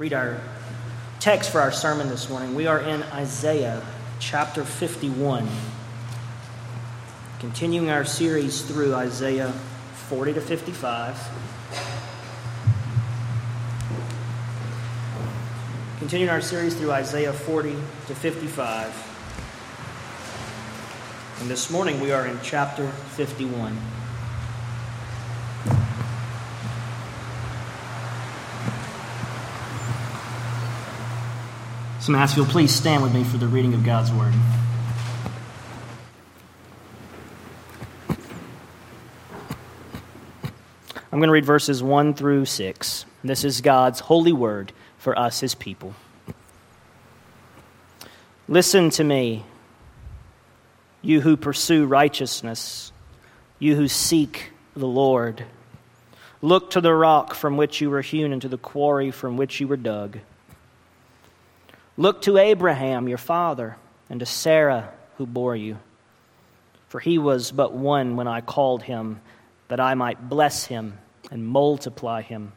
read our text for our sermon this morning. We are in Isaiah chapter 51, continuing our series through Isaiah 40 to 55. Continuing our series through Isaiah 40 to 55. And this morning we are in chapter 51. So, you'll please stand with me for the reading of God's Word. I'm going to read verses 1 through 6. This is God's holy word for us, his people. Listen to me, you who pursue righteousness, you who seek the Lord. Look to the rock from which you were hewn, and to the quarry from which you were dug. Look to Abraham, your father, and to Sarah, who bore you. For he was but one when I called him, that I might bless him and multiply him.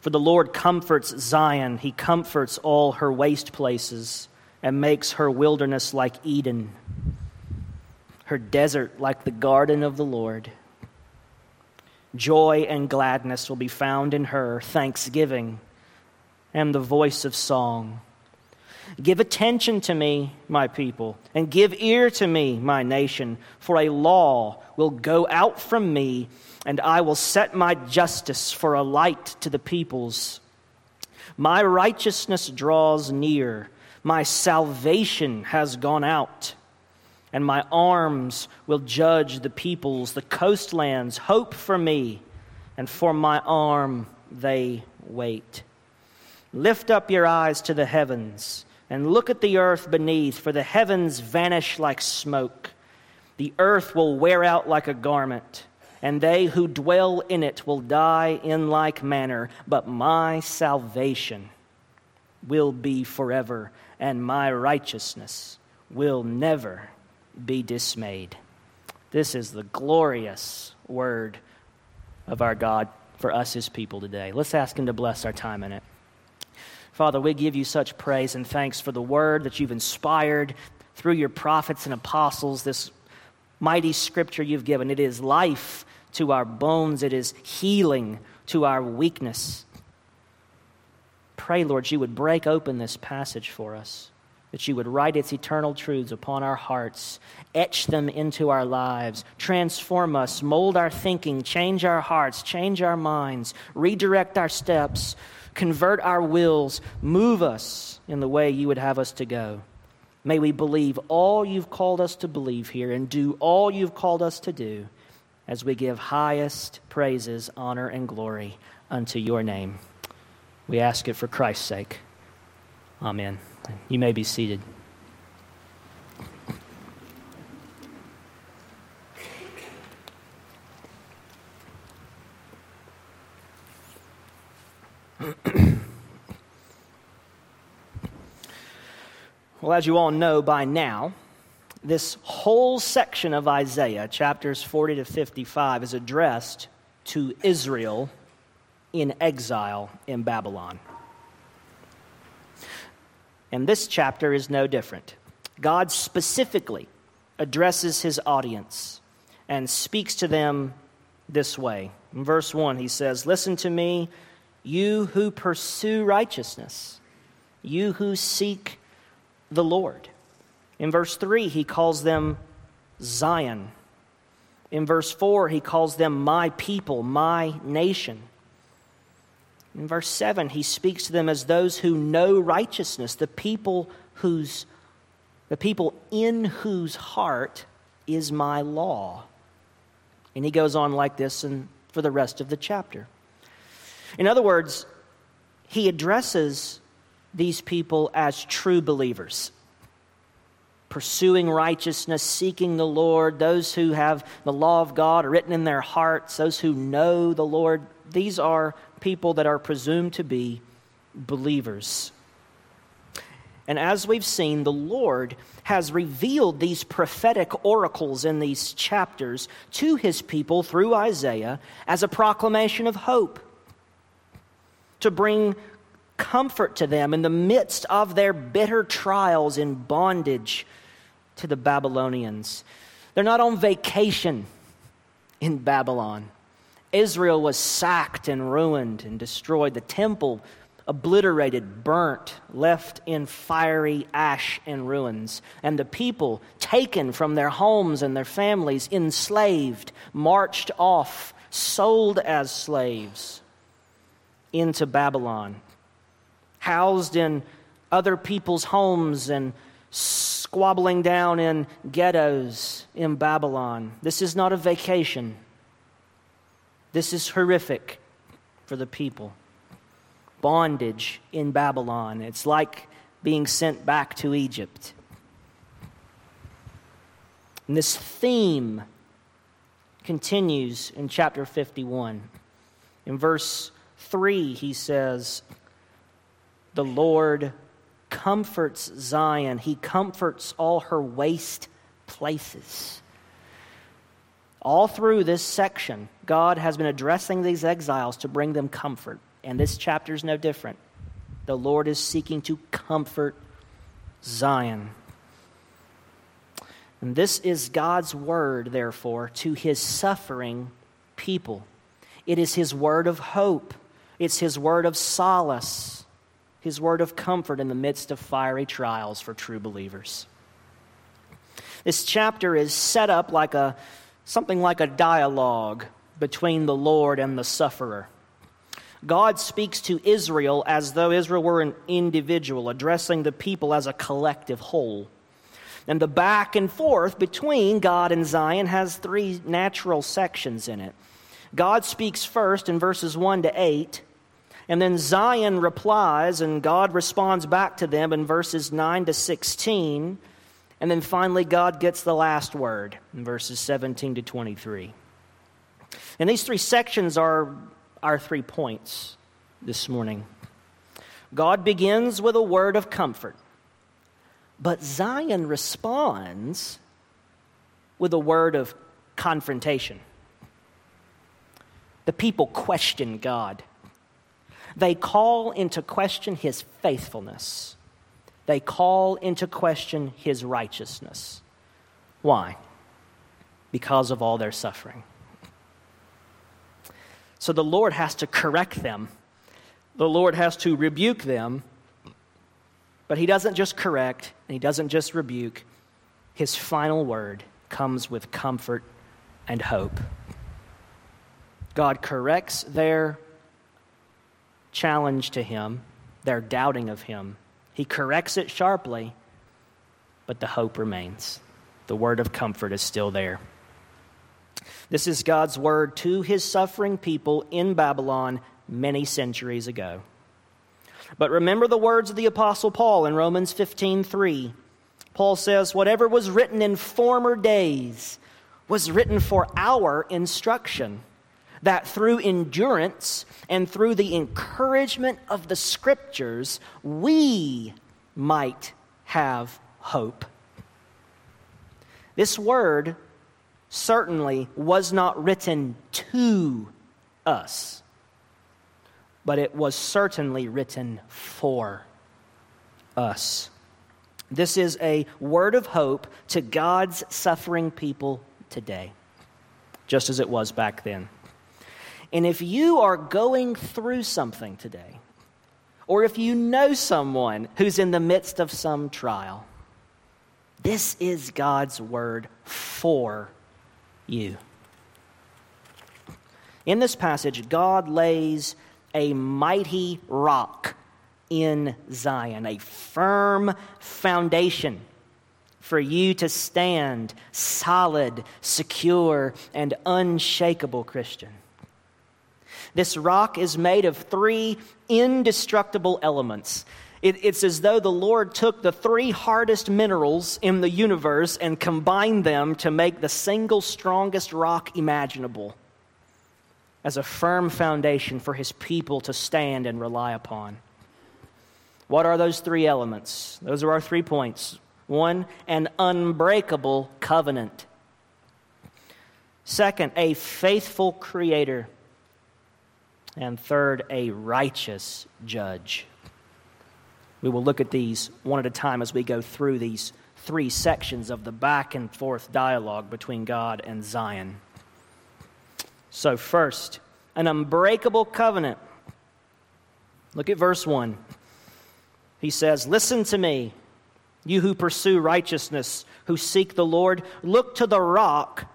For the Lord comforts Zion, he comforts all her waste places, and makes her wilderness like Eden, her desert like the garden of the Lord. Joy and gladness will be found in her, thanksgiving am the voice of song. Give attention to me, my people, and give ear to me, my nation, for a law will go out from me, and I will set my justice for a light to the peoples. My righteousness draws near, my salvation has gone out, and my arms will judge the peoples. The coastlands hope for me, and for my arm they wait. Lift up your eyes to the heavens and look at the earth beneath, for the heavens vanish like smoke. The earth will wear out like a garment, and they who dwell in it will die in like manner. But my salvation will be forever, and my righteousness will never be dismayed. This is the glorious word of our God for us, his people, today. Let's ask him to bless our time in it. Father, we give you such praise and thanks for the word that you've inspired through your prophets and apostles, this mighty scripture you've given. It is life to our bones, it is healing to our weakness. Pray, Lord, you would break open this passage for us, that you would write its eternal truths upon our hearts, etch them into our lives, transform us, mold our thinking, change our hearts, change our minds, redirect our steps convert our wills, move us in the way you would have us to go. May we believe all you've called us to believe here and do all you've called us to do as we give highest praises, honor, and glory unto your name. We ask it for Christ's sake. Amen. You may be seated. Well, as you all know by now, this whole section of Isaiah, chapters 40 to 55, is addressed to Israel in exile in Babylon. And this chapter is no different. God specifically addresses his audience and speaks to them this way. In verse 1, he says, Listen to me, you who pursue righteousness, you who seek the Lord. In verse 3, he calls them Zion. In verse 4, he calls them my people, my nation. In verse 7, he speaks to them as those who know righteousness, the people whose the people in whose heart is my law. And he goes on like this and for the rest of the chapter. In other words, he addresses these people as true believers, pursuing righteousness, seeking the Lord, those who have the law of God written in their hearts, those who know the Lord. These are people that are presumed to be believers. And as we've seen, the Lord has revealed these prophetic oracles in these chapters to his people through Isaiah as a proclamation of hope to bring comfort to them in the midst of their bitter trials in bondage to the Babylonians. They're not on vacation in Babylon. Israel was sacked and ruined and destroyed. The temple obliterated, burnt, left in fiery ash and ruins. And the people taken from their homes and their families, enslaved, marched off, sold as slaves into Babylon, housed in other people's homes and squabbling down in ghettos in Babylon. This is not a vacation. This is horrific for the people. Bondage in Babylon. It's like being sent back to Egypt. And this theme continues in chapter 51. In verse 3, he says, The Lord comforts Zion, he comforts all her waste places. All through this section, God has been addressing these exiles to bring them comfort. And this chapter is no different. The Lord is seeking to comfort Zion. And this is God's word, therefore, to his suffering people. It is his word of hope, it's his word of solace, his word of comfort in the midst of fiery trials for true believers. This chapter is set up like a something like a dialogue between the Lord and the sufferer. God speaks to Israel as though Israel were an individual, addressing the people as a collective whole. And the back and forth between God and Zion has three natural sections in it. God speaks first in verses 1 to 8, and then Zion replies, and God responds back to them in verses 9 to 16. And then finally, God gets the last word in verses 17 to 23. And these three sections are our three points this morning. God begins with a word of comfort, but Zion responds with a word of confrontation. The people question God. They call into question his faithfulness they call into question his righteousness. Why? Because of all their suffering. So the Lord has to correct them, the Lord has to rebuke them, but he doesn't just correct and he doesn't just rebuke. His final word comes with comfort and hope. God corrects their challenge to him, their doubting of him he corrects it sharply, but the hope remains. The word of comfort is still there. This is God's word to his suffering people in Babylon many centuries ago. But remember the words of the apostle Paul in Romans 15:3. Paul says, "Whatever was written in former days was written for our instruction." That through endurance and through the encouragement of the scriptures, we might have hope. This word certainly was not written to us, but it was certainly written for us. This is a word of hope to God's suffering people today, just as it was back then. And if you are going through something today, or if you know someone who's in the midst of some trial, this is God's word for you. In this passage, God lays a mighty rock in Zion, a firm foundation for you to stand solid, secure, and unshakable Christian. This rock is made of three indestructible elements. It, it's as though the Lord took the three hardest minerals in the universe and combined them to make the single strongest rock imaginable as a firm foundation for his people to stand and rely upon. What are those three elements? Those are our three points. One, an unbreakable covenant. Second, a faithful creator. And third, a righteous judge. We will look at these one at a time as we go through these three sections of the back and forth dialogue between God and Zion. So, first, an unbreakable covenant. Look at verse 1. He says, Listen to me, you who pursue righteousness, who seek the Lord. Look to the rock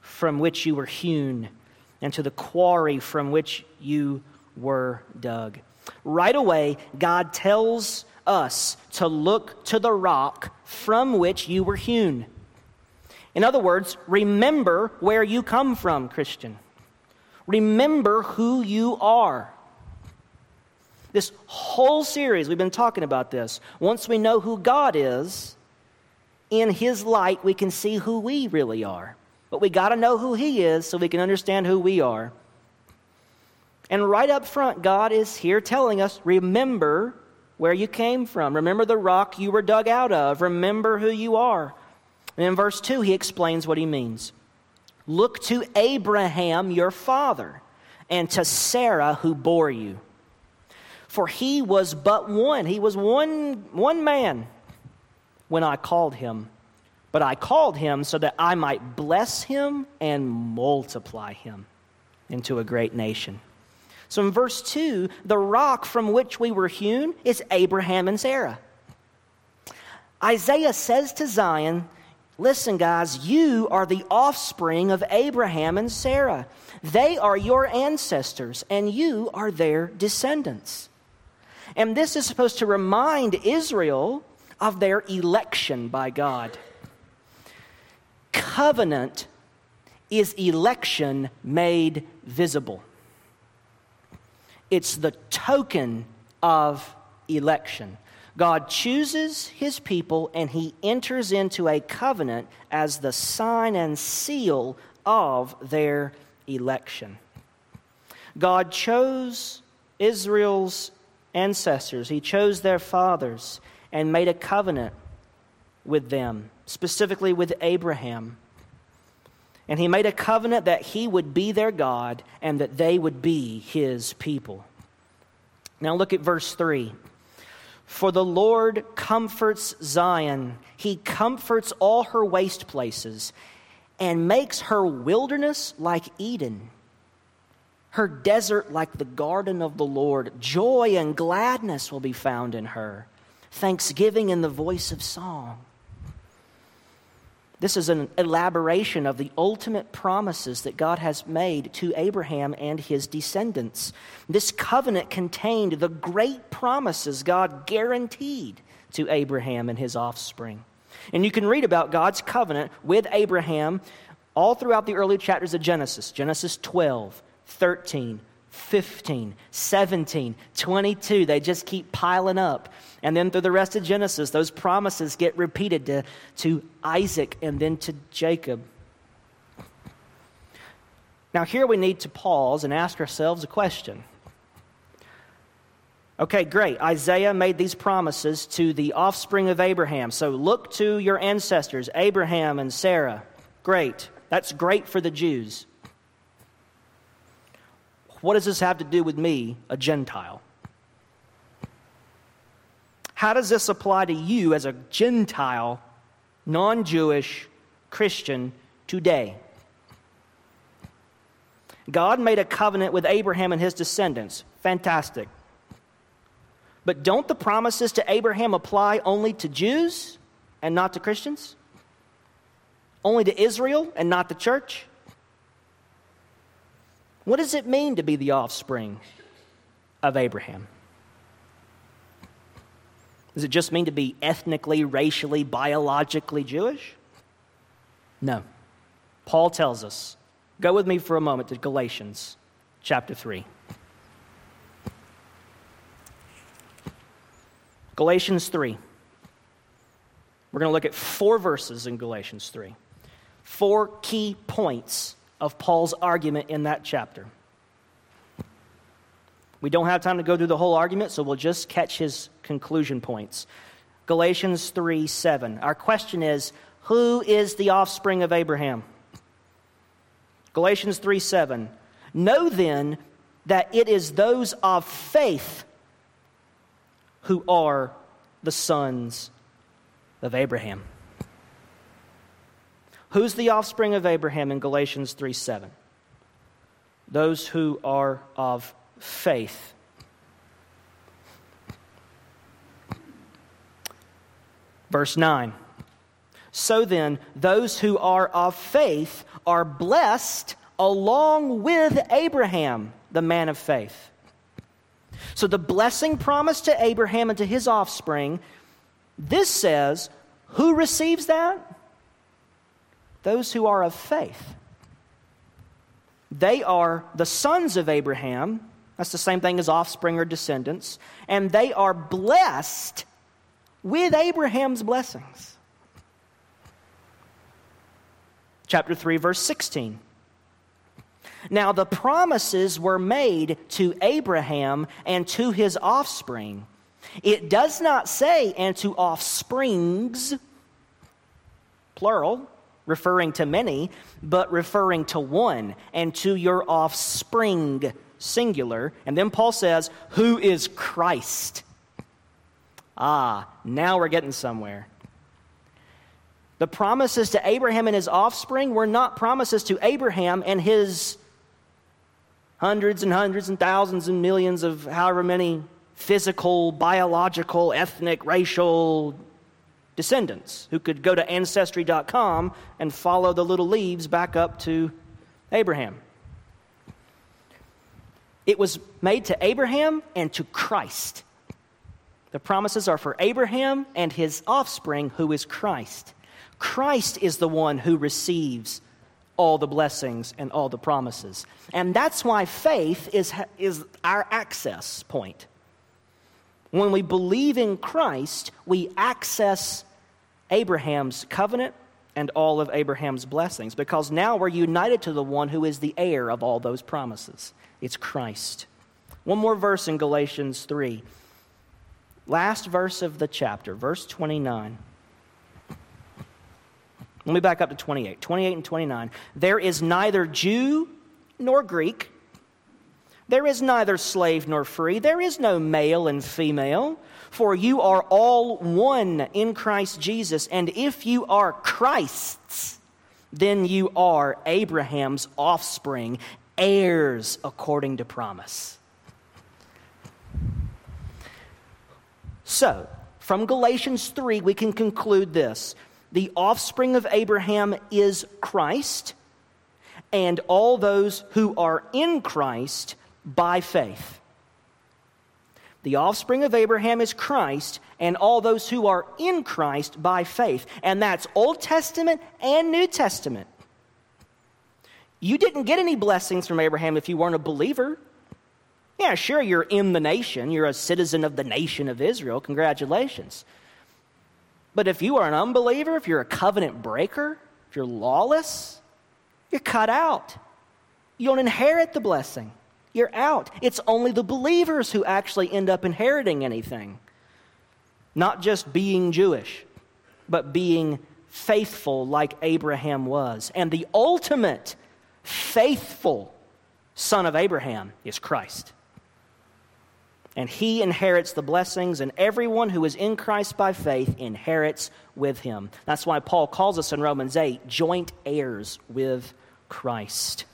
from which you were hewn, and to the quarry from which you were dug. Right away, God tells us to look to the rock from which you were hewn. In other words, remember where you come from, Christian. Remember who you are. This whole series, we've been talking about this. Once we know who God is, in His light, we can see who we really are. But we got to know who He is so we can understand who we are. And right up front, God is here telling us remember where you came from. Remember the rock you were dug out of. Remember who you are. And in verse 2, he explains what he means. Look to Abraham, your father, and to Sarah, who bore you. For he was but one. He was one, one man when I called him. But I called him so that I might bless him and multiply him into a great nation. So in verse 2, the rock from which we were hewn is Abraham and Sarah. Isaiah says to Zion, Listen, guys, you are the offspring of Abraham and Sarah. They are your ancestors, and you are their descendants. And this is supposed to remind Israel of their election by God. Covenant is election made visible. It's the token of election. God chooses his people and he enters into a covenant as the sign and seal of their election. God chose Israel's ancestors, he chose their fathers and made a covenant with them, specifically with Abraham. And he made a covenant that he would be their God and that they would be his people. Now look at verse 3. For the Lord comforts Zion, he comforts all her waste places and makes her wilderness like Eden, her desert like the garden of the Lord. Joy and gladness will be found in her, thanksgiving in the voice of song. This is an elaboration of the ultimate promises that God has made to Abraham and his descendants. This covenant contained the great promises God guaranteed to Abraham and his offspring. And you can read about God's covenant with Abraham all throughout the early chapters of Genesis Genesis 12, 13, 15, 17, 22. They just keep piling up. And then through the rest of Genesis, those promises get repeated to, to Isaac and then to Jacob. Now, here we need to pause and ask ourselves a question. Okay, great. Isaiah made these promises to the offspring of Abraham. So look to your ancestors, Abraham and Sarah. Great. That's great for the Jews. What does this have to do with me, a Gentile? How does this apply to you as a Gentile, non Jewish Christian today? God made a covenant with Abraham and his descendants. Fantastic. But don't the promises to Abraham apply only to Jews and not to Christians? Only to Israel and not the church? What does it mean to be the offspring of Abraham? Does it just mean to be ethnically, racially, biologically Jewish? No. Paul tells us. Go with me for a moment to Galatians chapter 3. Galatians 3. We're going to look at four verses in Galatians 3. Four key points of Paul's argument in that chapter. We don't have time to go through the whole argument, so we'll just catch his conclusion points. Galatians 3 7. Our question is Who is the offspring of Abraham? Galatians 3 7. Know then that it is those of faith who are the sons of Abraham. Who's the offspring of Abraham in Galatians 3 7? Those who are of faith. Verse 9. So then, those who are of faith are blessed along with Abraham, the man of faith. So the blessing promised to Abraham and to his offspring, this says, who receives that? Those who are of faith. They are the sons of Abraham. That's the same thing as offspring or descendants. And they are blessed with Abraham's blessings. Chapter 3, verse 16. Now, the promises were made to Abraham and to his offspring. It does not say, and to offsprings, plural, referring to many, but referring to one, and to your offspring, singular. And then Paul says, Who is Christ? Ah, now we're getting somewhere. The promises to Abraham and his offspring were not promises to Abraham and his hundreds and hundreds and thousands and millions of however many physical, biological, ethnic, racial descendants who could go to ancestry.com and follow the little leaves back up to Abraham. It was made to Abraham and to Christ. The promises are for Abraham and his offspring, who is Christ. Christ is the one who receives all the blessings and all the promises. And that's why faith is, is our access point. When we believe in Christ, we access Abraham's covenant and all of Abraham's blessings because now we're united to the one who is the heir of all those promises. It's Christ. One more verse in Galatians 3. Last verse of the chapter, verse 29. Let me back up to 28. 28 and 29. There is neither Jew nor Greek. There is neither slave nor free. There is no male and female. For you are all one in Christ Jesus. And if you are Christ's, then you are Abraham's offspring, heirs according to promise. So, from Galatians 3, we can conclude this the offspring of Abraham is Christ, and all those who are in Christ by faith. The offspring of Abraham is Christ, and all those who are in Christ by faith. And that's Old Testament and New Testament. You didn't get any blessings from Abraham if you weren't a believer. Yeah, sure, you're in the nation, you're a citizen of the nation of Israel. Congratulations. But if you are an unbeliever, if you're a covenant breaker, if you're lawless, you're cut out. You don't inherit the blessing. You're out. It's only the believers who actually end up inheriting anything. Not just being Jewish, but being faithful like Abraham was. And the ultimate faithful son of Abraham is Christ and he inherits the blessings, and everyone who is in Christ by faith inherits with him. That's why Paul calls us in Romans 8 joint heirs with Christ.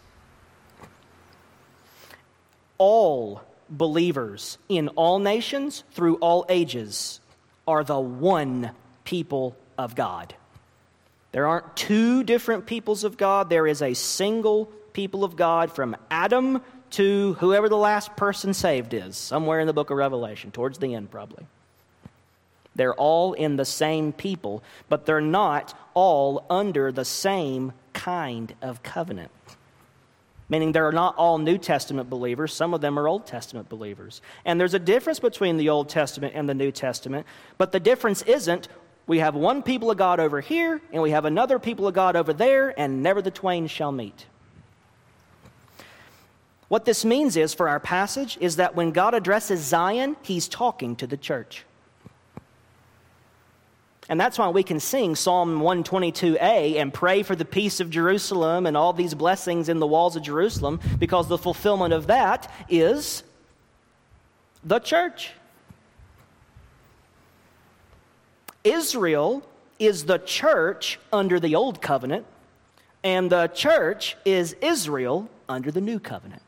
All believers in all nations through all ages are the one people of God. There aren't two different peoples of God, there is a single people of God from Adam to whoever the last person saved is, somewhere in the book of Revelation, towards the end, probably. They're all in the same people, but they're not all under the same kind of covenant. Meaning they're not all New Testament believers, some of them are Old Testament believers. And there's a difference between the Old Testament and the New Testament, but the difference isn't we have one people of God over here and we have another people of God over there, and never the twain shall meet. What this means is, for our passage, is that when God addresses Zion, he's talking to the church. And that's why we can sing Psalm 122a and pray for the peace of Jerusalem and all these blessings in the walls of Jerusalem, because the fulfillment of that is the church. Israel is the church under the old covenant, and the church is Israel under the new covenant.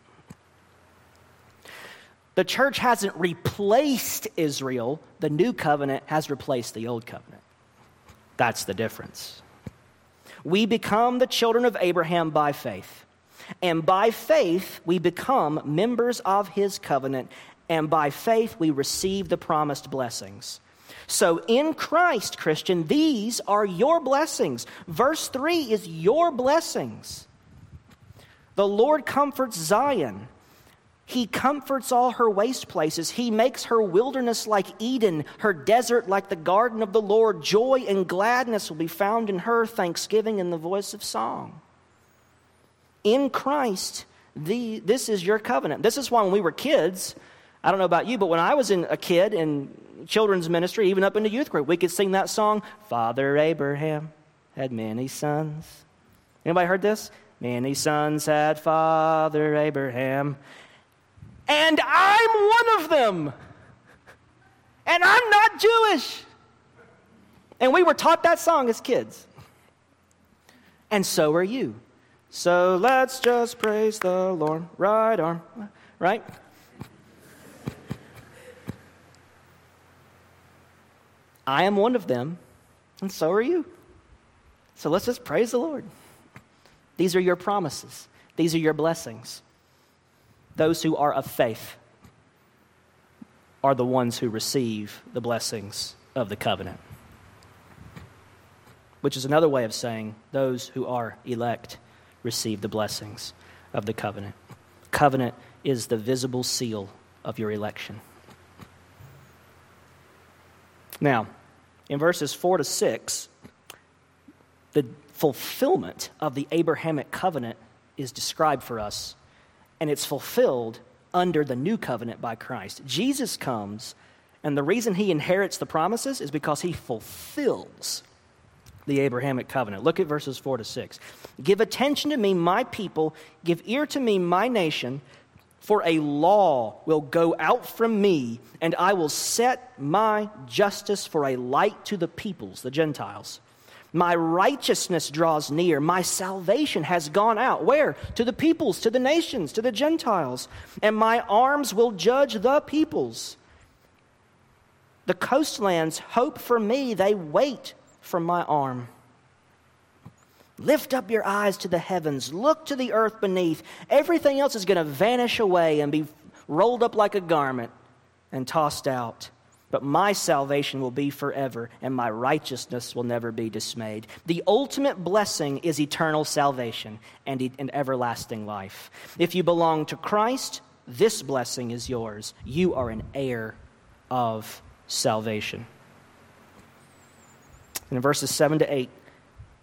The church hasn't replaced Israel, the new covenant has replaced the old covenant. That's the difference. We become the children of Abraham by faith. And by faith, we become members of his covenant. And by faith, we receive the promised blessings. So in Christ, Christian, these are your blessings. Verse 3 is your blessings. The Lord comforts Zion. He comforts all her waste places. He makes her wilderness like Eden, her desert like the garden of the Lord. Joy and gladness will be found in her, thanksgiving in the voice of song. In Christ, the, this is your covenant. This is why when we were kids, I don't know about you, but when I was in a kid in children's ministry, even up in the youth group, we could sing that song, Father Abraham had many sons. Anybody heard this? Many sons had Father Abraham and I'm one of them. And I'm not Jewish. And we were taught that song as kids. And so are you. So let's just praise the Lord. Right arm, right? I am one of them, and so are you. So let's just praise the Lord. These are your promises, these are your blessings. Those who are of faith are the ones who receive the blessings of the covenant. Which is another way of saying those who are elect receive the blessings of the covenant. Covenant is the visible seal of your election. Now, in verses 4 to 6, the fulfillment of the Abrahamic covenant is described for us and it's fulfilled under the new covenant by Christ. Jesus comes, and the reason he inherits the promises is because he fulfills the Abrahamic covenant. Look at verses 4 to 6. Give attention to me, my people, give ear to me, my nation, for a law will go out from me, and I will set my justice for a light to the peoples, the Gentiles. My righteousness draws near. My salvation has gone out. Where? To the peoples, to the nations, to the Gentiles. And my arms will judge the peoples. The coastlands hope for me, they wait for my arm. Lift up your eyes to the heavens, look to the earth beneath. Everything else is going to vanish away and be rolled up like a garment and tossed out but my salvation will be forever, and my righteousness will never be dismayed. The ultimate blessing is eternal salvation and, and everlasting life. If you belong to Christ, this blessing is yours. You are an heir of salvation. in verses 7 to 8,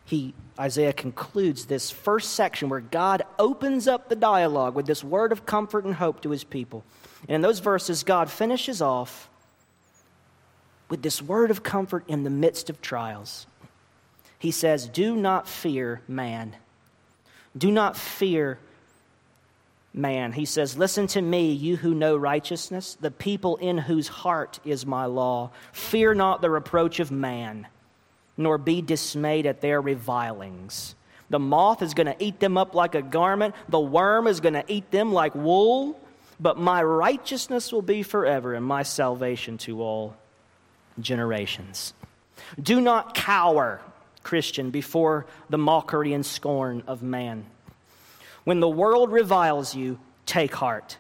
he, Isaiah concludes this first section where God opens up the dialogue with this word of comfort and hope to his people. And in those verses, God finishes off with this word of comfort in the midst of trials. He says, Do not fear man. Do not fear man. He says, Listen to me, you who know righteousness, the people in whose heart is my law. Fear not the reproach of man, nor be dismayed at their revilings. The moth is going to eat them up like a garment, the worm is going to eat them like wool, but my righteousness will be forever, and my salvation to all generations. Do not cower, Christian, before the mockery and scorn of man. When the world reviles you, take heart.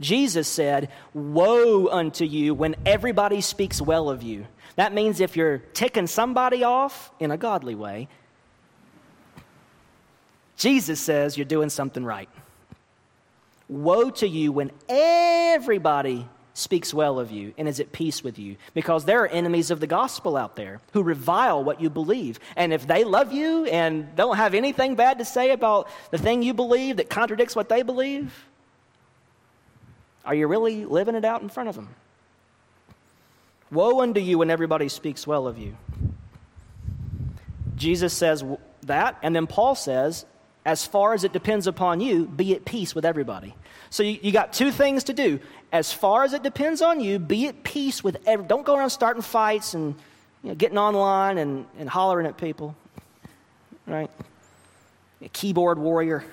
Jesus said, Woe unto you when everybody speaks well of you. That means if you're ticking somebody off in a godly way, Jesus says you're doing something right. Woe to you when everybody speaks well of you and is at peace with you because there are enemies of the gospel out there who revile what you believe. And if they love you and don't have anything bad to say about the thing you believe that contradicts what they believe, are you really living it out in front of them? Woe unto you when everybody speaks well of you. Jesus says that, and then Paul says, as far as it depends upon you, be at peace with everybody. So you, you got two things to do as far as it depends on you, be at peace with every. Don't go around starting fights and you know, getting online and, and hollering at people, right? A keyboard warrior.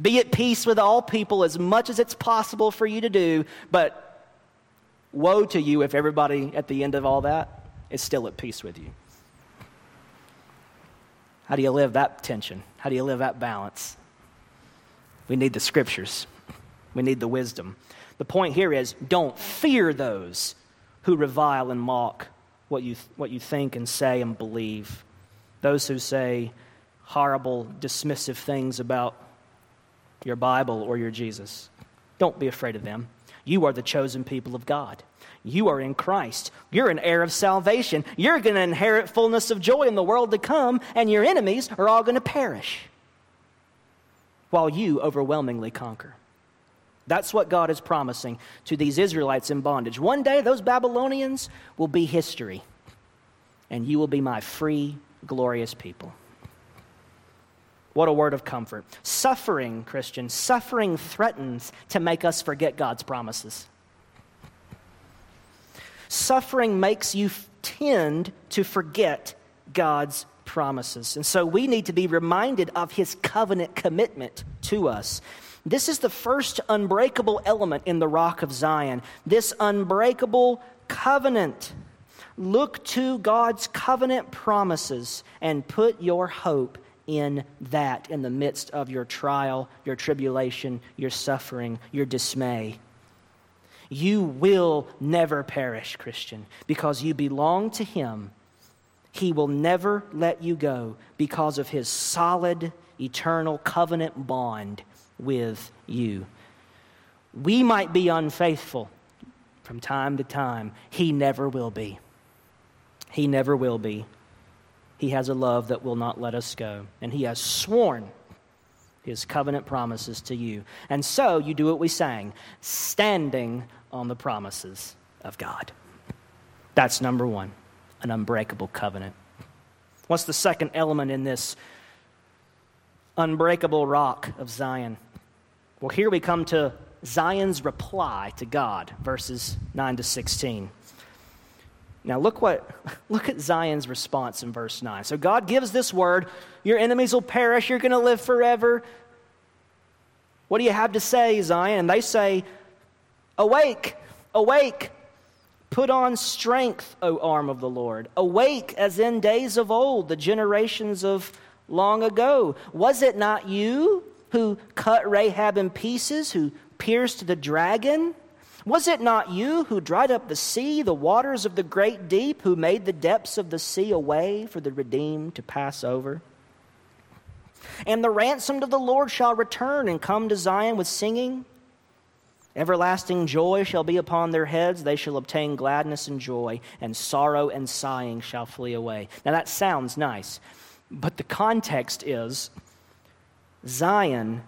Be at peace with all people as much as it's possible for you to do, but woe to you if everybody at the end of all that is still at peace with you. How do you live that tension? How do you live that balance? We need the scriptures, we need the wisdom. The point here is don't fear those who revile and mock what you, what you think and say and believe. Those who say horrible, dismissive things about your Bible or your Jesus. Don't be afraid of them. You are the chosen people of God. You are in Christ. You're an heir of salvation. You're going to inherit fullness of joy in the world to come, and your enemies are all going to perish while you overwhelmingly conquer. That's what God is promising to these Israelites in bondage. One day, those Babylonians will be history, and you will be my free, glorious people. What a word of comfort. Suffering, Christian, suffering threatens to make us forget God's promises. Suffering makes you tend to forget God's promises. And so we need to be reminded of his covenant commitment to us. This is the first unbreakable element in the rock of Zion. This unbreakable covenant. Look to God's covenant promises and put your hope in that in the midst of your trial, your tribulation, your suffering, your dismay. You will never perish, Christian, because you belong to Him. He will never let you go because of His solid, eternal covenant bond with you. We might be unfaithful from time to time, He never will be. He never will be. He has a love that will not let us go. And He has sworn His covenant promises to you. And so you do what we sang standing on the promises of God. That's number one an unbreakable covenant. What's the second element in this unbreakable rock of Zion? Well, here we come to Zion's reply to God, verses 9 to 16. Now look what look at Zion's response in verse 9. So God gives this word, your enemies will perish, you're going to live forever. What do you have to say, Zion? And they say, "Awake, awake. Put on strength, O arm of the Lord. Awake as in days of old, the generations of long ago. Was it not you who cut Rahab in pieces, who pierced the dragon?" Was it not you who dried up the sea, the waters of the great deep, who made the depths of the sea a way for the redeemed to pass over? And the ransomed of the Lord shall return and come to Zion with singing. Everlasting joy shall be upon their heads. They shall obtain gladness and joy, and sorrow and sighing shall flee away. Now that sounds nice, but the context is Zion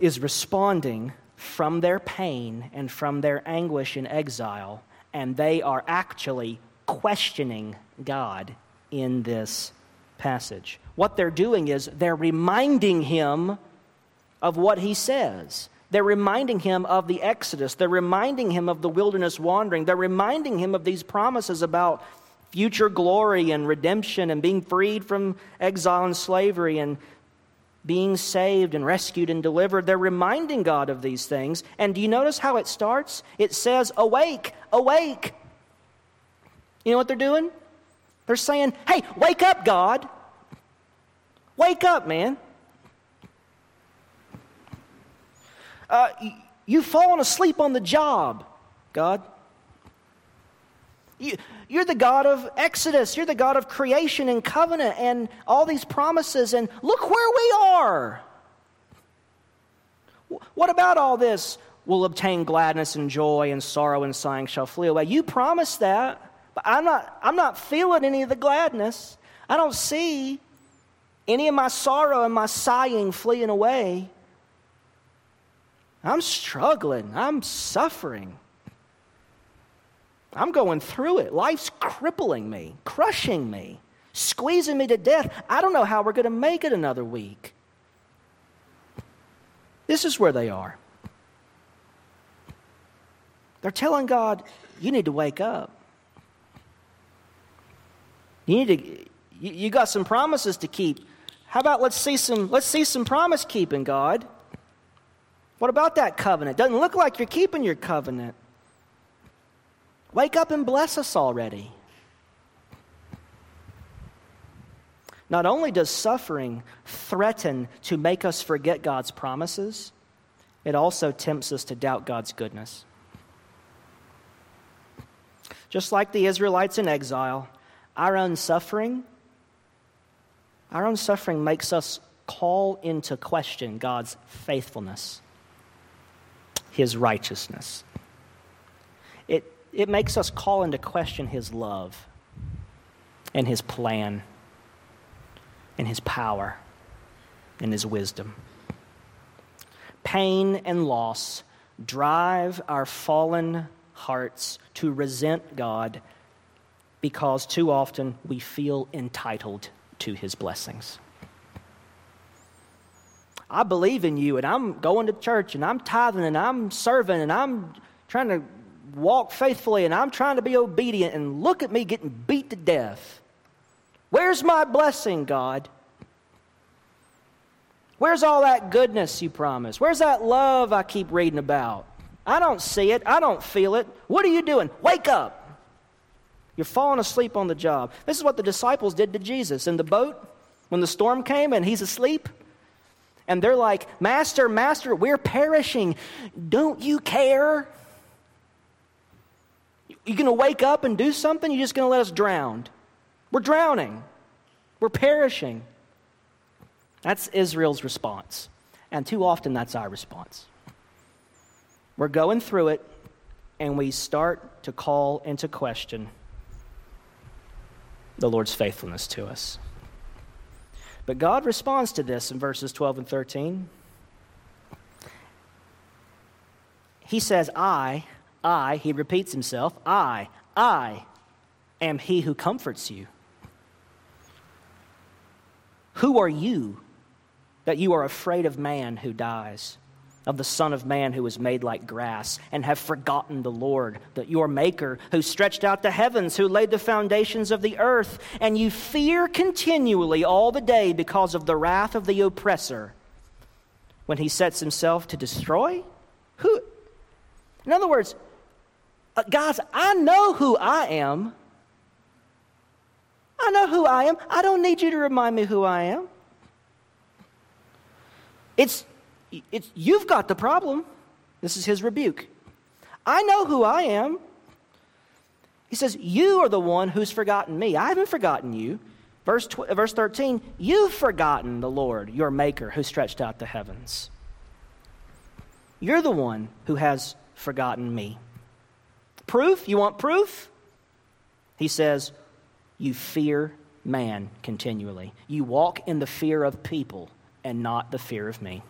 is responding from their pain and from their anguish in exile, and they are actually questioning God in this passage. What they're doing is they're reminding him of what he says. They're reminding him of the Exodus. They're reminding him of the wilderness wandering. They're reminding him of these promises about future glory and redemption and being freed from exile and slavery and being saved and rescued and delivered. They're reminding God of these things. And do you notice how it starts? It says, Awake, awake. You know what they're doing? They're saying, Hey, wake up, God. Wake up, man. Uh, you've fallen asleep on the job, God. You, you're the God of Exodus. You're the God of creation and covenant and all these promises. And look where we are. What about all this? We'll obtain gladness and joy, and sorrow and sighing shall flee away. You promised that, but I'm not, I'm not feeling any of the gladness. I don't see any of my sorrow and my sighing fleeing away. I'm struggling. I'm suffering. I'm going through it. Life's crippling me, crushing me, squeezing me to death. I don't know how we're going to make it another week. This is where they are. They're telling God, you need to wake up. You need to, you, you got some promises to keep. How about let's see some, let's see some promise keeping, God? What about that covenant? Doesn't look like you're keeping your covenant. Wake up and bless us already. Not only does suffering threaten to make us forget God's promises, it also tempts us to doubt God's goodness. Just like the Israelites in exile, our own suffering, our own suffering makes us call into question God's faithfulness, His righteousness. It, it makes us call into question His love and His plan and His power and His wisdom. Pain and loss drive our fallen hearts to resent God because too often we feel entitled to His blessings. I believe in you, and I'm going to church, and I'm tithing, and I'm serving, and I'm trying to walk faithfully, and I'm trying to be obedient, and look at me getting beat to death. Where's my blessing, God? Where's all that goodness you promised? Where's that love I keep reading about? I don't see it. I don't feel it. What are you doing? Wake up. You're falling asleep on the job. This is what the disciples did to Jesus in the boat when the storm came and he's asleep. And they're like, Master, Master, we're perishing. Don't you care? You going to wake up and do something? You're just going to let us drown. We're drowning. We're perishing. That's Israel's response. And too often, that's our response. We're going through it, and we start to call into question the Lord's faithfulness to us. But God responds to this in verses 12 and 13. He says, I, I, he repeats himself, I, I am he who comforts you. Who are you that you are afraid of man who dies, of the Son of Man who is made like grass, and have forgotten the Lord, that your Maker, who stretched out the heavens, who laid the foundations of the earth, and you fear continually all the day because of the wrath of the oppressor when he sets himself to destroy? Who? In other words, uh, guys, I know who I am. I know who I am. I don't need you to remind me who I am. It's, it's you've got the problem. This is his rebuke. I know who I am. He says, You are the one who's forgotten me. I haven't forgotten you. Verse, tw- uh, verse 13, you've forgotten the Lord, your Maker, who stretched out the heavens. You're the one who has forgotten me. Proof? You want proof? He says, You fear man continually. You walk in the fear of people and not the fear of me.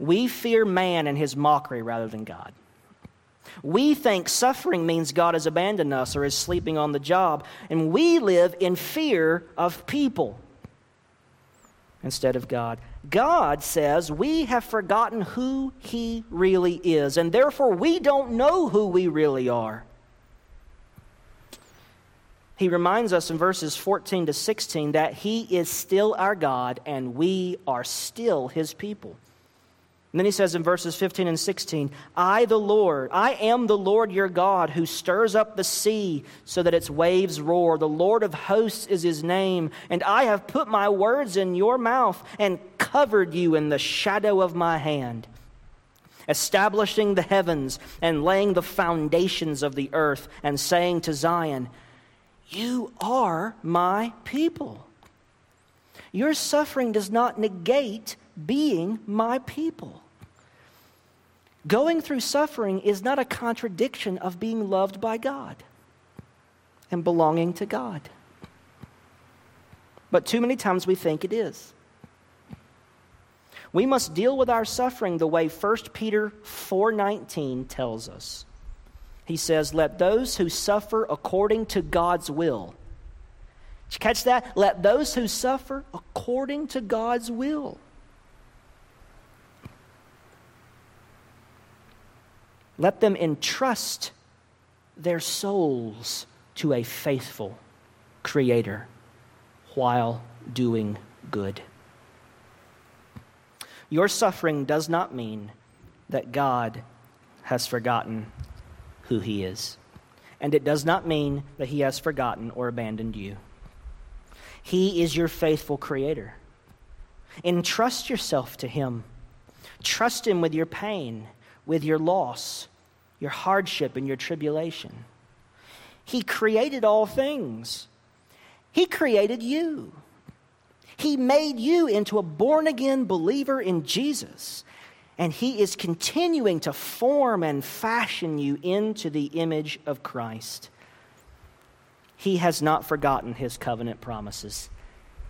We fear man and his mockery rather than God. We think suffering means God has abandoned us or is sleeping on the job, and we live in fear of people instead of God. God says we have forgotten who He really is, and therefore we don't know who we really are. He reminds us in verses 14 to 16 that He is still our God and we are still His people. And then he says in verses 15 and 16, I, the Lord, I am the Lord your God who stirs up the sea so that its waves roar. The Lord of hosts is his name. And I have put my words in your mouth and covered you in the shadow of my hand, establishing the heavens and laying the foundations of the earth, and saying to Zion, You are my people. Your suffering does not negate being my people. Going through suffering is not a contradiction of being loved by God and belonging to God. But too many times we think it is. We must deal with our suffering the way 1 Peter 4:19 tells us. He says, "Let those who suffer according to God's will." Did you catch that? Let those who suffer according to God's will. Let them entrust their souls to a faithful Creator while doing good. Your suffering does not mean that God has forgotten who He is. And it does not mean that He has forgotten or abandoned you. He is your faithful Creator. Entrust yourself to Him. Trust Him with your pain, with your loss, your hardship, and your tribulation. He created all things, He created you. He made you into a born again believer in Jesus. And He is continuing to form and fashion you into the image of Christ. He has not forgotten His covenant promises.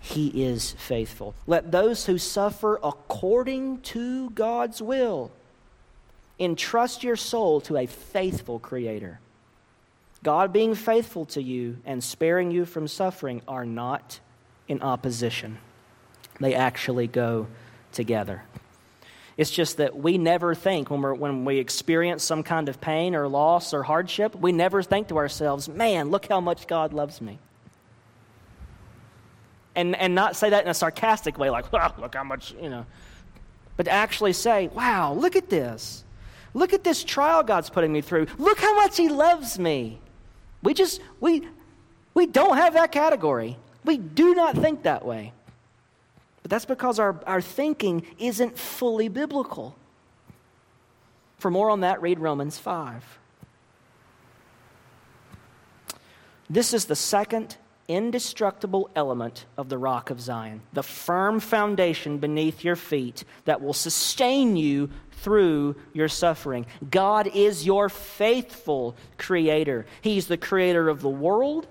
He is faithful. Let those who suffer according to God's will entrust your soul to a faithful Creator. God being faithful to you and sparing you from suffering are not in opposition, they actually go together. It's just that we never think when, we're, when we experience some kind of pain or loss or hardship, we never think to ourselves, man, look how much God loves me and, and not say that in a sarcastic way, like, oh, look how much, you know, but actually say, wow, look at this. Look at this trial God's putting me through. Look how much He loves me. We just, we, we don't have that category. We do not think that way. But that's because our, our thinking isn't fully biblical. For more on that, read Romans 5. This is the second indestructible element of the rock of Zion, the firm foundation beneath your feet that will sustain you through your suffering. God is your faithful creator. He's the creator of the world,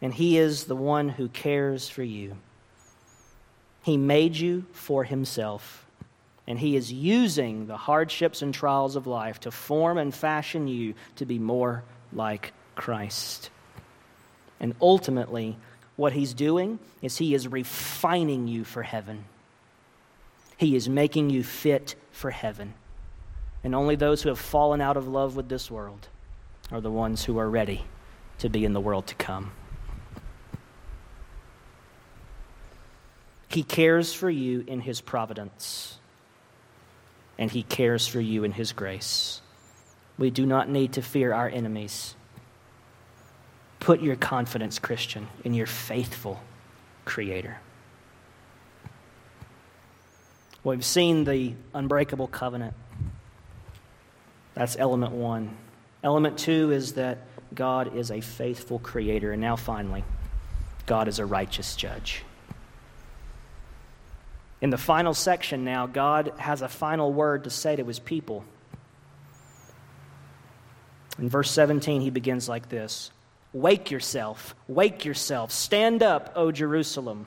and He is the one who cares for you. He made you for Himself, and He is using the hardships and trials of life to form and fashion you to be more like Christ. And ultimately, what he's doing is he is refining you for heaven. He is making you fit for heaven. And only those who have fallen out of love with this world are the ones who are ready to be in the world to come. He cares for you in his providence, and he cares for you in his grace. We do not need to fear our enemies Put your confidence, Christian, in your faithful Creator. We've seen the unbreakable covenant. That's element one. Element two is that God is a faithful creator. And now, finally, God is a righteous judge. In the final section now, God has a final word to say to his people. In verse 17, he begins like this Wake yourself, wake yourself, stand up, O Jerusalem.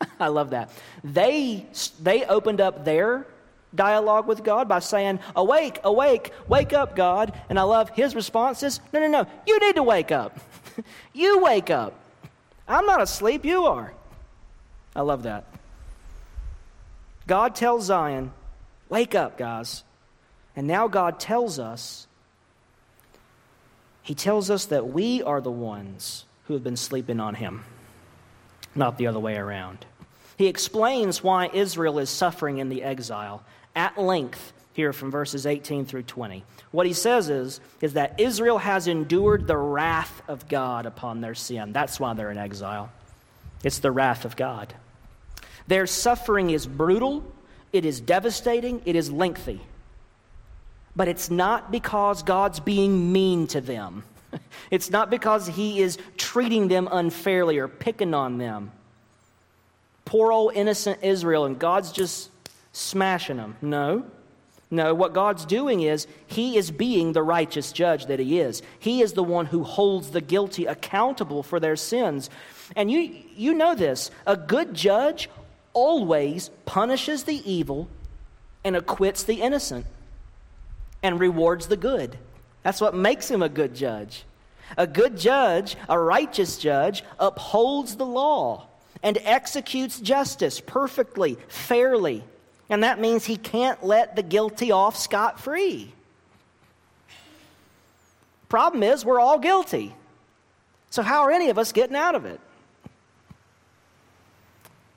I love that. They, they opened up their dialogue with God by saying, Awake, awake, wake up, God. And I love his responses No, no, no, you need to wake up. you wake up. I'm not asleep, you are. I love that. God tells Zion, Wake up, guys. And now God tells us he tells us that we are the ones who have been sleeping on him, not the other way around. He explains why Israel is suffering in the exile at length here from verses 18 through 20. What he says is, is that Israel has endured the wrath of God upon their sin. That's why they're in exile. It's the wrath of God. Their suffering is brutal, it is devastating, it is lengthy but it's not because God's being mean to them. It's not because He is treating them unfairly or picking on them. Poor old innocent Israel, and God's just smashing them. No. No, what God's doing is He is being the righteous judge that He is. He is the one who holds the guilty accountable for their sins. And you, you know this a good judge always punishes the evil and acquits the innocent and rewards the good. That's what makes him a good judge. A good judge, a righteous judge, upholds the law and executes justice perfectly, fairly, And that means he can't let the guilty off scot free. Problem is, we're all guilty. So, how are any of us getting out of it?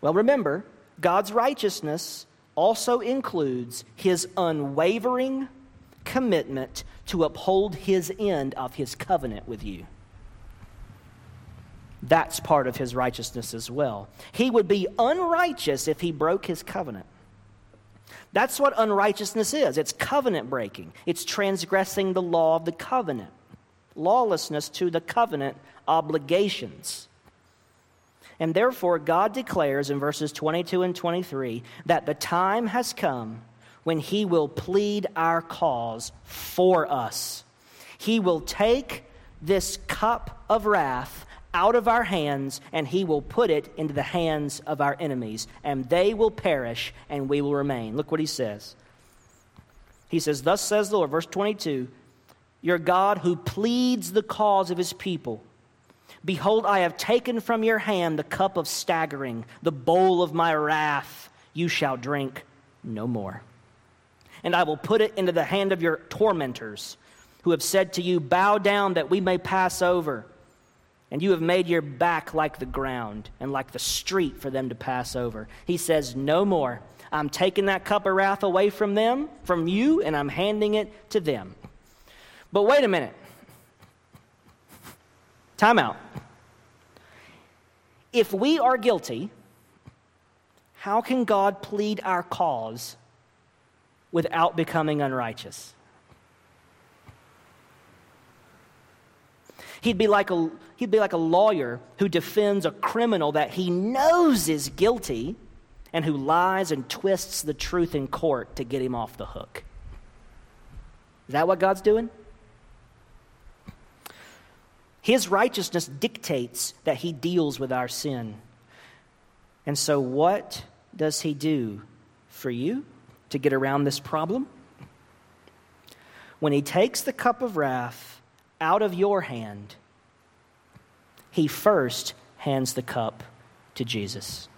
Well, remember, God's righteousness also includes his unwavering commitment to uphold his end of his covenant with you. That's part of his righteousness as well. He would be unrighteous if he broke his covenant. That's what unrighteousness is it's covenant breaking, it's transgressing the law of the covenant, lawlessness to the covenant obligations. And therefore, God declares in verses 22 and 23 that the time has come when He will plead our cause for us. He will take this cup of wrath out of our hands, and He will put it into the hands of our enemies, and they will perish, and we will remain. Look what He says. He says, Thus says the Lord, verse 22 Your God who pleads the cause of His people Behold, I have taken from your hand the cup of staggering, the bowl of my wrath. You shall drink no more. And I will put it into the hand of your tormentors, who have said to you, Bow down that we may pass over. And you have made your back like the ground and like the street for them to pass over. He says, No more. I'm taking that cup of wrath away from them, from you, and I'm handing it to them. But wait a minute. Time out. If we are guilty, how can God plead our cause without becoming unrighteous? He'd be, like a, he'd be like a lawyer who defends a criminal that he knows is guilty and who lies and twists the truth in court to get him off the hook. Is that what God's doing? His righteousness dictates that he deals with our sin. And so, what does he do for you to get around this problem? When he takes the cup of wrath out of your hand, he first hands the cup to Jesus,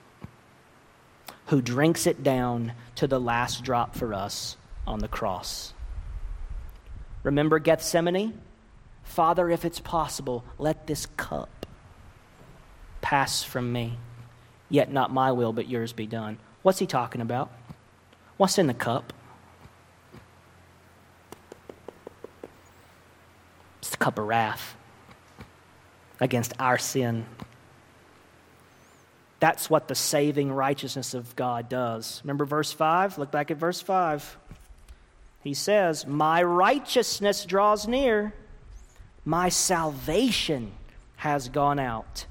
who drinks it down to the last drop for us on the cross. Remember Gethsemane? Father, if it's possible, let this cup pass from me. Yet not my will, but yours be done. What's he talking about? What's in the cup? It's the cup of wrath against our sin. That's what the saving righteousness of God does. Remember verse 5? Look back at verse 5. He says, My righteousness draws near my salvation has gone out.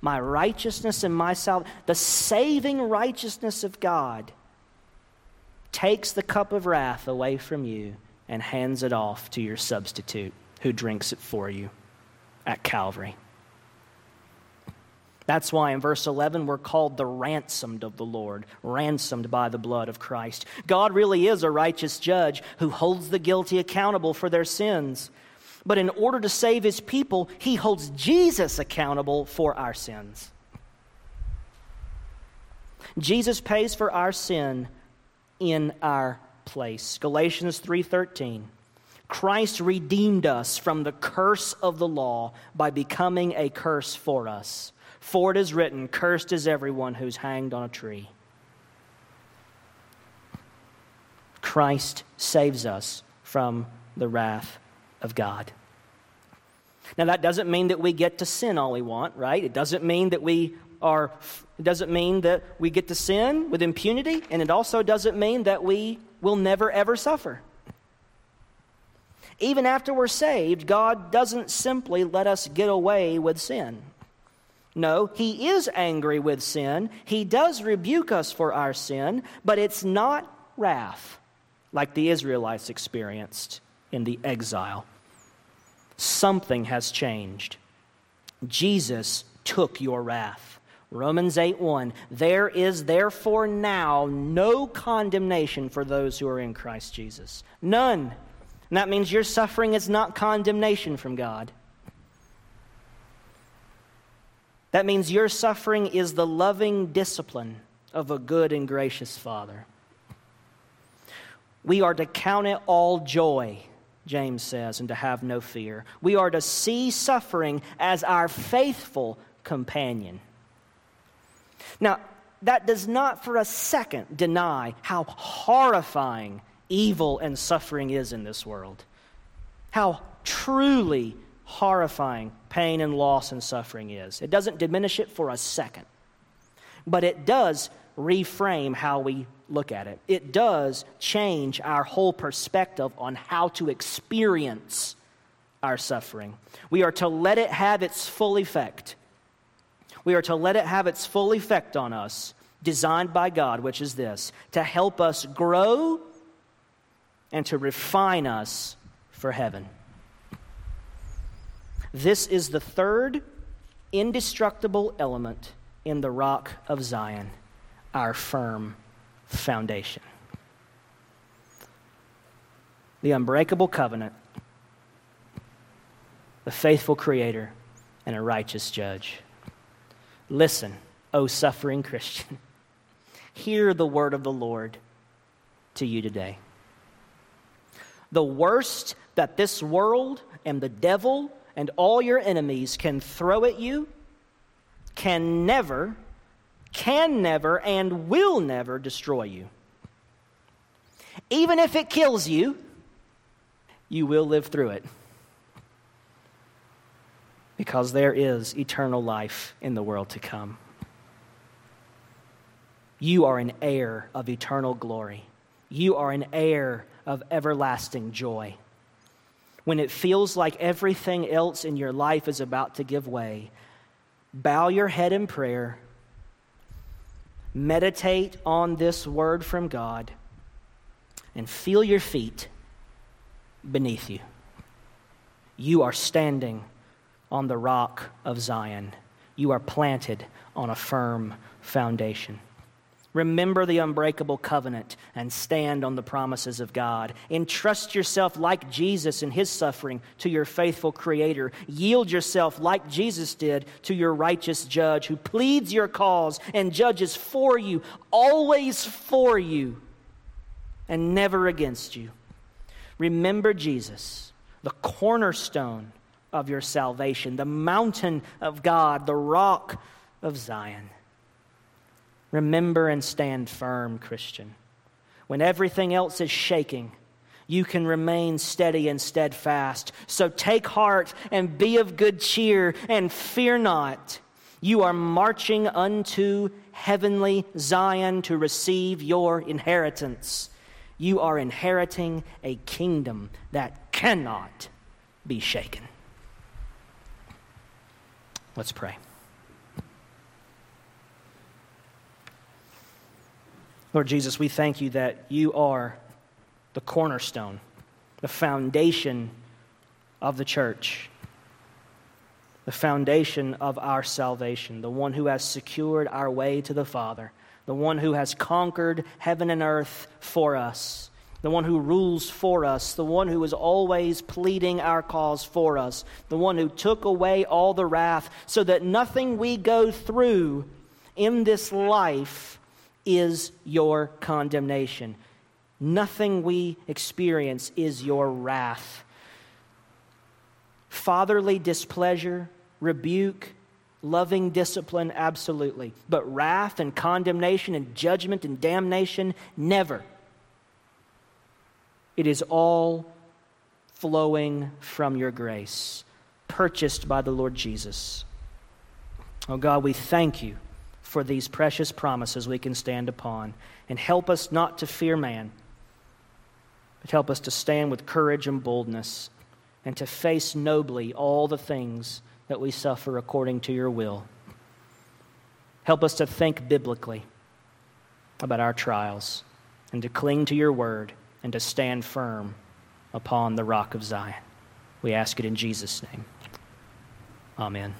My righteousness and my salvation, the saving righteousness of God, takes the cup of wrath away from you and hands it off to your substitute who drinks it for you at Calvary. That's why in verse 11 we're called the ransomed of the Lord, ransomed by the blood of Christ. God really is a righteous judge who holds the guilty accountable for their sins. But in order to save his people, he holds Jesus accountable for our sins. Jesus pays for our sin in our place. Galatians 3:13. Christ redeemed us from the curse of the law by becoming a curse for us. For it is written, cursed is everyone who's hanged on a tree. Christ saves us from the wrath of God. Now, that doesn't mean that we get to sin all we want, right? It doesn't mean that we are, it doesn't mean that we get to sin with impunity, and it also doesn't mean that we will never ever suffer. Even after we're saved, God doesn't simply let us get away with sin. No, He is angry with sin. He does rebuke us for our sin, but it's not wrath like the Israelites experienced in the exile something has changed. Jesus took your wrath. Romans 8 1. There is therefore now no condemnation for those who are in Christ Jesus. None. And that means your suffering is not condemnation from God. That means your suffering is the loving discipline of a good and gracious Father. We are to count it all joy, James says, and to have no fear. We are to see suffering as our faithful companion. Now, that does not for a second deny how horrifying evil and suffering is in this world. How truly horrifying pain and loss and suffering is. It doesn't diminish it for a second, but it does reframe how we look at it. It does change our whole perspective on how to experience our suffering. We are to let it have its full effect. We are to let it have its full effect on us, designed by God, which is this to help us grow and to refine us for heaven. This is the third indestructible element in the rock of Zion, our firm foundation. The unbreakable covenant, the faithful Creator, and a righteous judge. Listen, O suffering Christian. Hear the word of the Lord to you today. The worst that this world and the devil and all your enemies can throw at you can never can never and will never destroy you. Even if it kills you, you will live through it. Because there is eternal life in the world to come. You are an heir of eternal glory. You are an heir of everlasting joy. When it feels like everything else in your life is about to give way, bow your head in prayer meditate on this word from God, and feel your feet beneath you. You are standing on the rock of Zion. You are planted on a firm foundation. Remember the unbreakable covenant and stand on the promises of God. Entrust yourself like Jesus in his suffering to your faithful Creator. Yield yourself like Jesus did to your righteous judge who pleads your cause and judges for you, always for you, and never against you. Remember Jesus, the cornerstone of your salvation, the mountain of God, the rock of Zion. Remember and stand firm, Christian. When everything else is shaking, you can remain steady and steadfast. So take heart and be of good cheer and fear not. You are marching unto heavenly Zion to receive your inheritance. You are inheriting a kingdom that cannot be shaken. Let's pray. Lord Jesus, we thank you that you are the cornerstone, the foundation of the church, the foundation of our salvation, the one who has secured our way to the Father, the one who has conquered heaven and earth for us, the one who rules for us, the one who is always pleading our cause for us, the one who took away all the wrath so that nothing we go through in this life is your condemnation. Nothing we experience is your wrath. Fatherly displeasure, rebuke, loving discipline, absolutely. But wrath and condemnation and judgment and damnation, never. It is all flowing from your grace, purchased by the Lord Jesus. Oh God, we thank you for these precious promises we can stand upon. And help us not to fear man, but help us to stand with courage and boldness and to face nobly all the things that we suffer according to your will. Help us to think biblically about our trials and to cling to your word and to stand firm upon the rock of Zion. We ask it in Jesus' name. Amen.